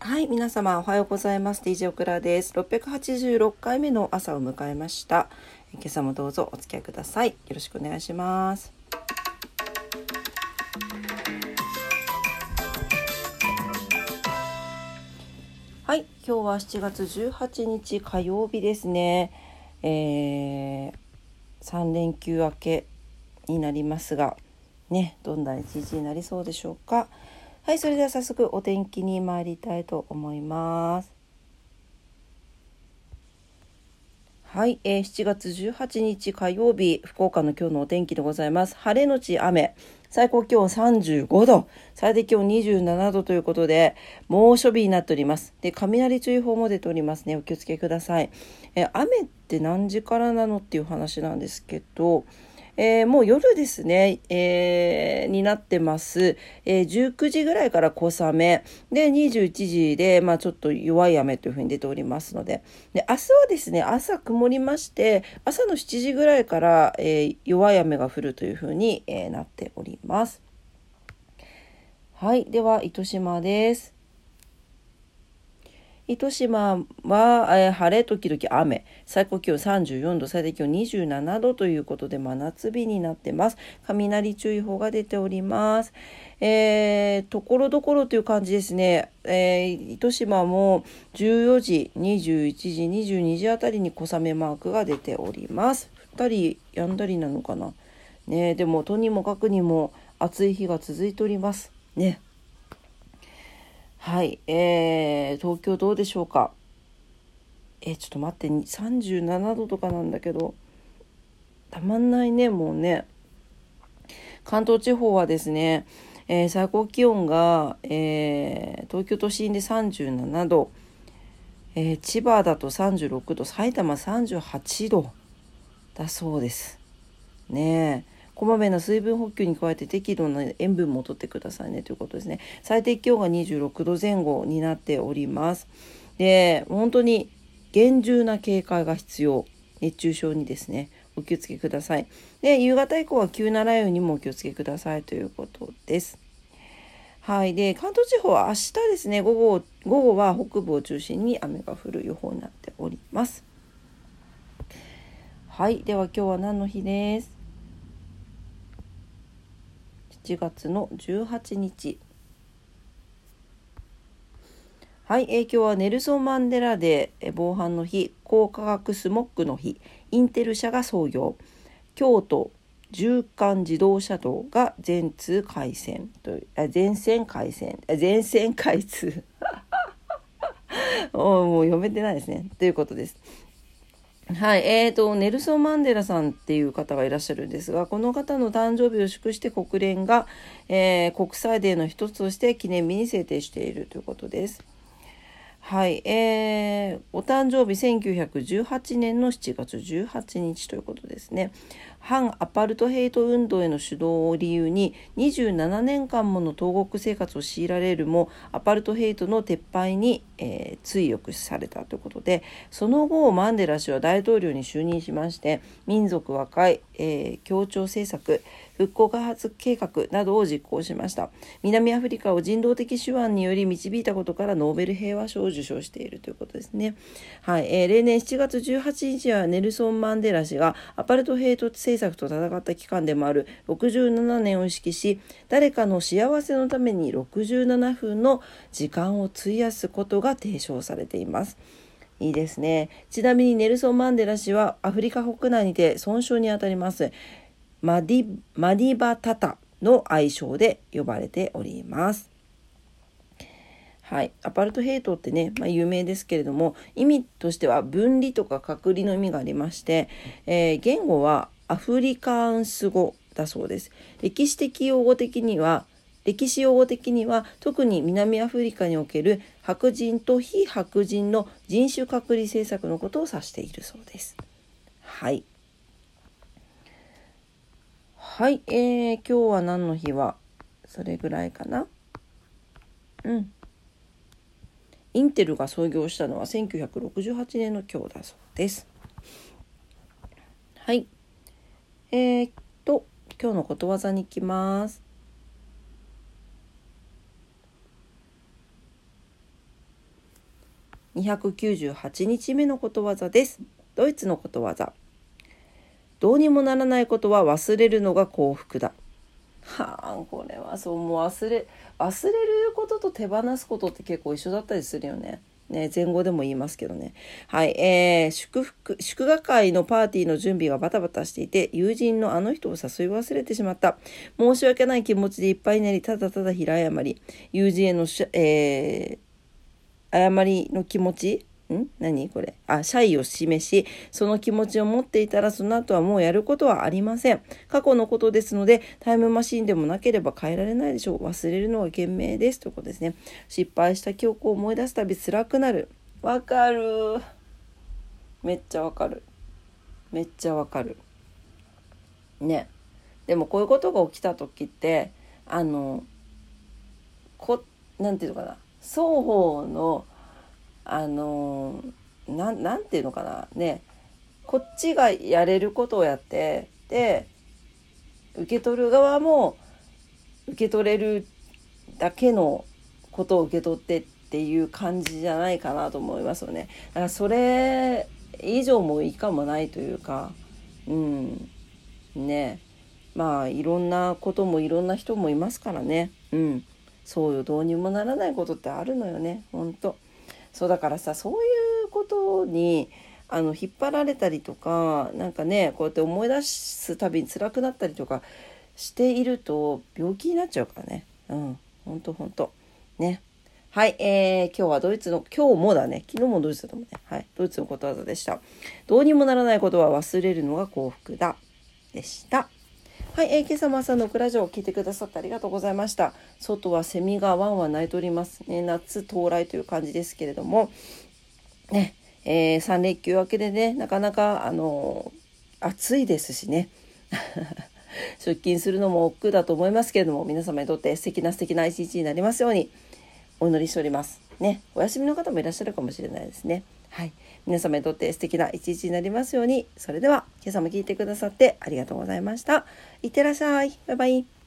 はい、皆様おはようございます。DJ オクラです。686回目の朝を迎えました。今朝もどうぞお付き合いください。よろしくお願いします。はい、今日は7月18日火曜日ですね。えー、3連休明けになりますが、ね、どんな一日になりそうでしょうか。はい、それでは早速お天気に参りたいと思います。はい、えー、7月18日火曜日、福岡の今日のお天気でございます。晴れのち雨、最高気温35度、最低気温27度ということで、猛暑日になっております。で、雷注意報も出ておりますね。お気をつけください。えー、雨って何時からなのっていう話なんですけど、えー、もう夜ですね、えー、になってます。えー、19時ぐらいから小雨。で、21時で、まあちょっと弱い雨というふうに出ておりますので。で、明日はですね、朝曇りまして、朝の7時ぐらいから、え弱い雨が降るというふうに、えなっております。はい。では、糸島です。糸島は、えー、晴れ時々雨。最高気温34度最低気温27度ということで真夏日になってます。雷注意報が出ております。えー、ところどころという感じですね、えー、糸島も14時21時22時あたりに小雨マークが出ております。降ったりやんだりなのかな。ねでもとにもかくにも暑い日が続いております。ね。はい、えー、東京どうでしょうか？えー、ちょっと待って、37度とかなんだけど、たまんないね、もうね。関東地方はですね、えー、最高気温が、えー、東京都心で37度、えー、千葉だと36度、埼玉38度だそうです。ねえ。こまめな水分補給に加えて適度な塩分もとってくださいねということですね。最低気温が26度前後になっております。で、本当に厳重な警戒が必要。熱中症にですね、お気をつけください。で、夕方以降は急な雷雨にもお気をつけくださいということです。はい。で、関東地方は明日ですね、午後、午後は北部を中心に雨が降る予報になっております。はい。では今日は何の日です？7月の18日。はい、えー、今日はネルソン・マンデラデー防犯の日高化学スモッグの日。インテル社が創業。京都縦貫自動車道が全通開線。という全線開線。全線開通。もう読めてないですね。ということです。はい、えーと、ネルソン・マンデラさんっていう方がいらっしゃるんですが、この方の誕生日を祝して国連が、えー、国際デーの一つとして記念日に制定しているということです。はい、えー、お誕生日1918年の7月18日ということですね。反アパルトヘイト運動への主導を理由に27年間もの投獄生活を強いられるもアパルトヘイトの撤廃に、えー、追憶されたということでその後マンデラ氏は大統領に就任しまして民族和解、えー、協調政策復興開発計画などを実行しました。南アフリカを人道的手腕により導いたことからノーベル平和賞を受賞しているということですね。はい、えー、例年7月18日はネルソン・マンデラ氏がアパルトヘイト政策と戦った期間でもある67年を意識し誰かの幸せのために67分の時間を費やすことが提唱されています。いいですね。ちなみにネルソン・マンデラ氏はアフリカ国内にて損傷にあたりますマディマディバタタの愛称で呼ばれております。はい、アパルトヘイトってね、まあ、有名ですけれども意味としては分離とか隔離の意味がありまして、えー、言語はアフリカンス語だそうです。歴史的用語的には歴史用語的には特に南アフリカにおける白人と非白人の人種隔離政策のことを指しているそうです。はい。はい、えー、今日は何の日はそれぐらいかな？うん。インテルが創業したのは1968年の今日だそうです。はい。えー、っと、今日のことわざに行きます。298日目のことわざです。ドイツのことわざ。どうにもならないことは忘れるのが幸福だ。はあ、これはそう、もう忘れ、忘れることと手放すことって結構一緒だったりするよね。ね、前後でも言いますけどね。はい、えー、祝福、祝賀会のパーティーの準備がバタバタしていて、友人のあの人を誘い忘れてしまった。申し訳ない気持ちでいっぱいになり、ただただ平謝り。友人へのし、えー、謝りの気持ちん？何？これあ、謝意を示し、その気持ちを持っていたらその後はもうやることはありません。過去のことですので、タイムマシンでもなければ変えられないでしょう。忘れるのが賢明です。ということですね。失敗した記憶を思い出すたび辛くなる。わかる。めっちゃわかる。めっちゃわかる。ね。でもこういうことが起きた時って、あの、こ、なんていうのかな。双方のあのななんていうのかな。ね。こっちがやれることをやってで受け取る側も受け取れるだけのことを受け取ってっていう感じじゃないかなと思いますよね。だからそれ以上もいかもないというかうん。ね。まあいろんなこともいろんな人もいますからね。うん。そうよどうにもならないことってあるのよね。ほんと。そうだからさそういうことにあの引っ張られたりとか何かねこうやって思い出すたびに辛くなったりとかしていると病気になっちゃうからねうんほんとほんとねはい、えー、今日はドイツの、今日もだね、昨日もドイツだと思うね。はい、ドイツのことわざでした。どうにもならないことは忘れるのが幸福だ。でした。はい、えー、今朝も朝のクラジオを聞いてくださってありがとうございました。外はセミがワンワン鳴いておりますね。夏到来という感じですけれども、ね、えー、3連休明けでね、なかなか、あのー、暑いですしね。出勤するのも億劫だと思いますけれども、皆様にとって素敵な素敵な一日になりますようにお祈りしております。ね、お休みの方もいらっしゃるかもしれないですね。はい。皆様にとって素敵な一日になりますように。それでは、今朝も聞いてくださってありがとうございました。いってらっしゃい。バイバイ。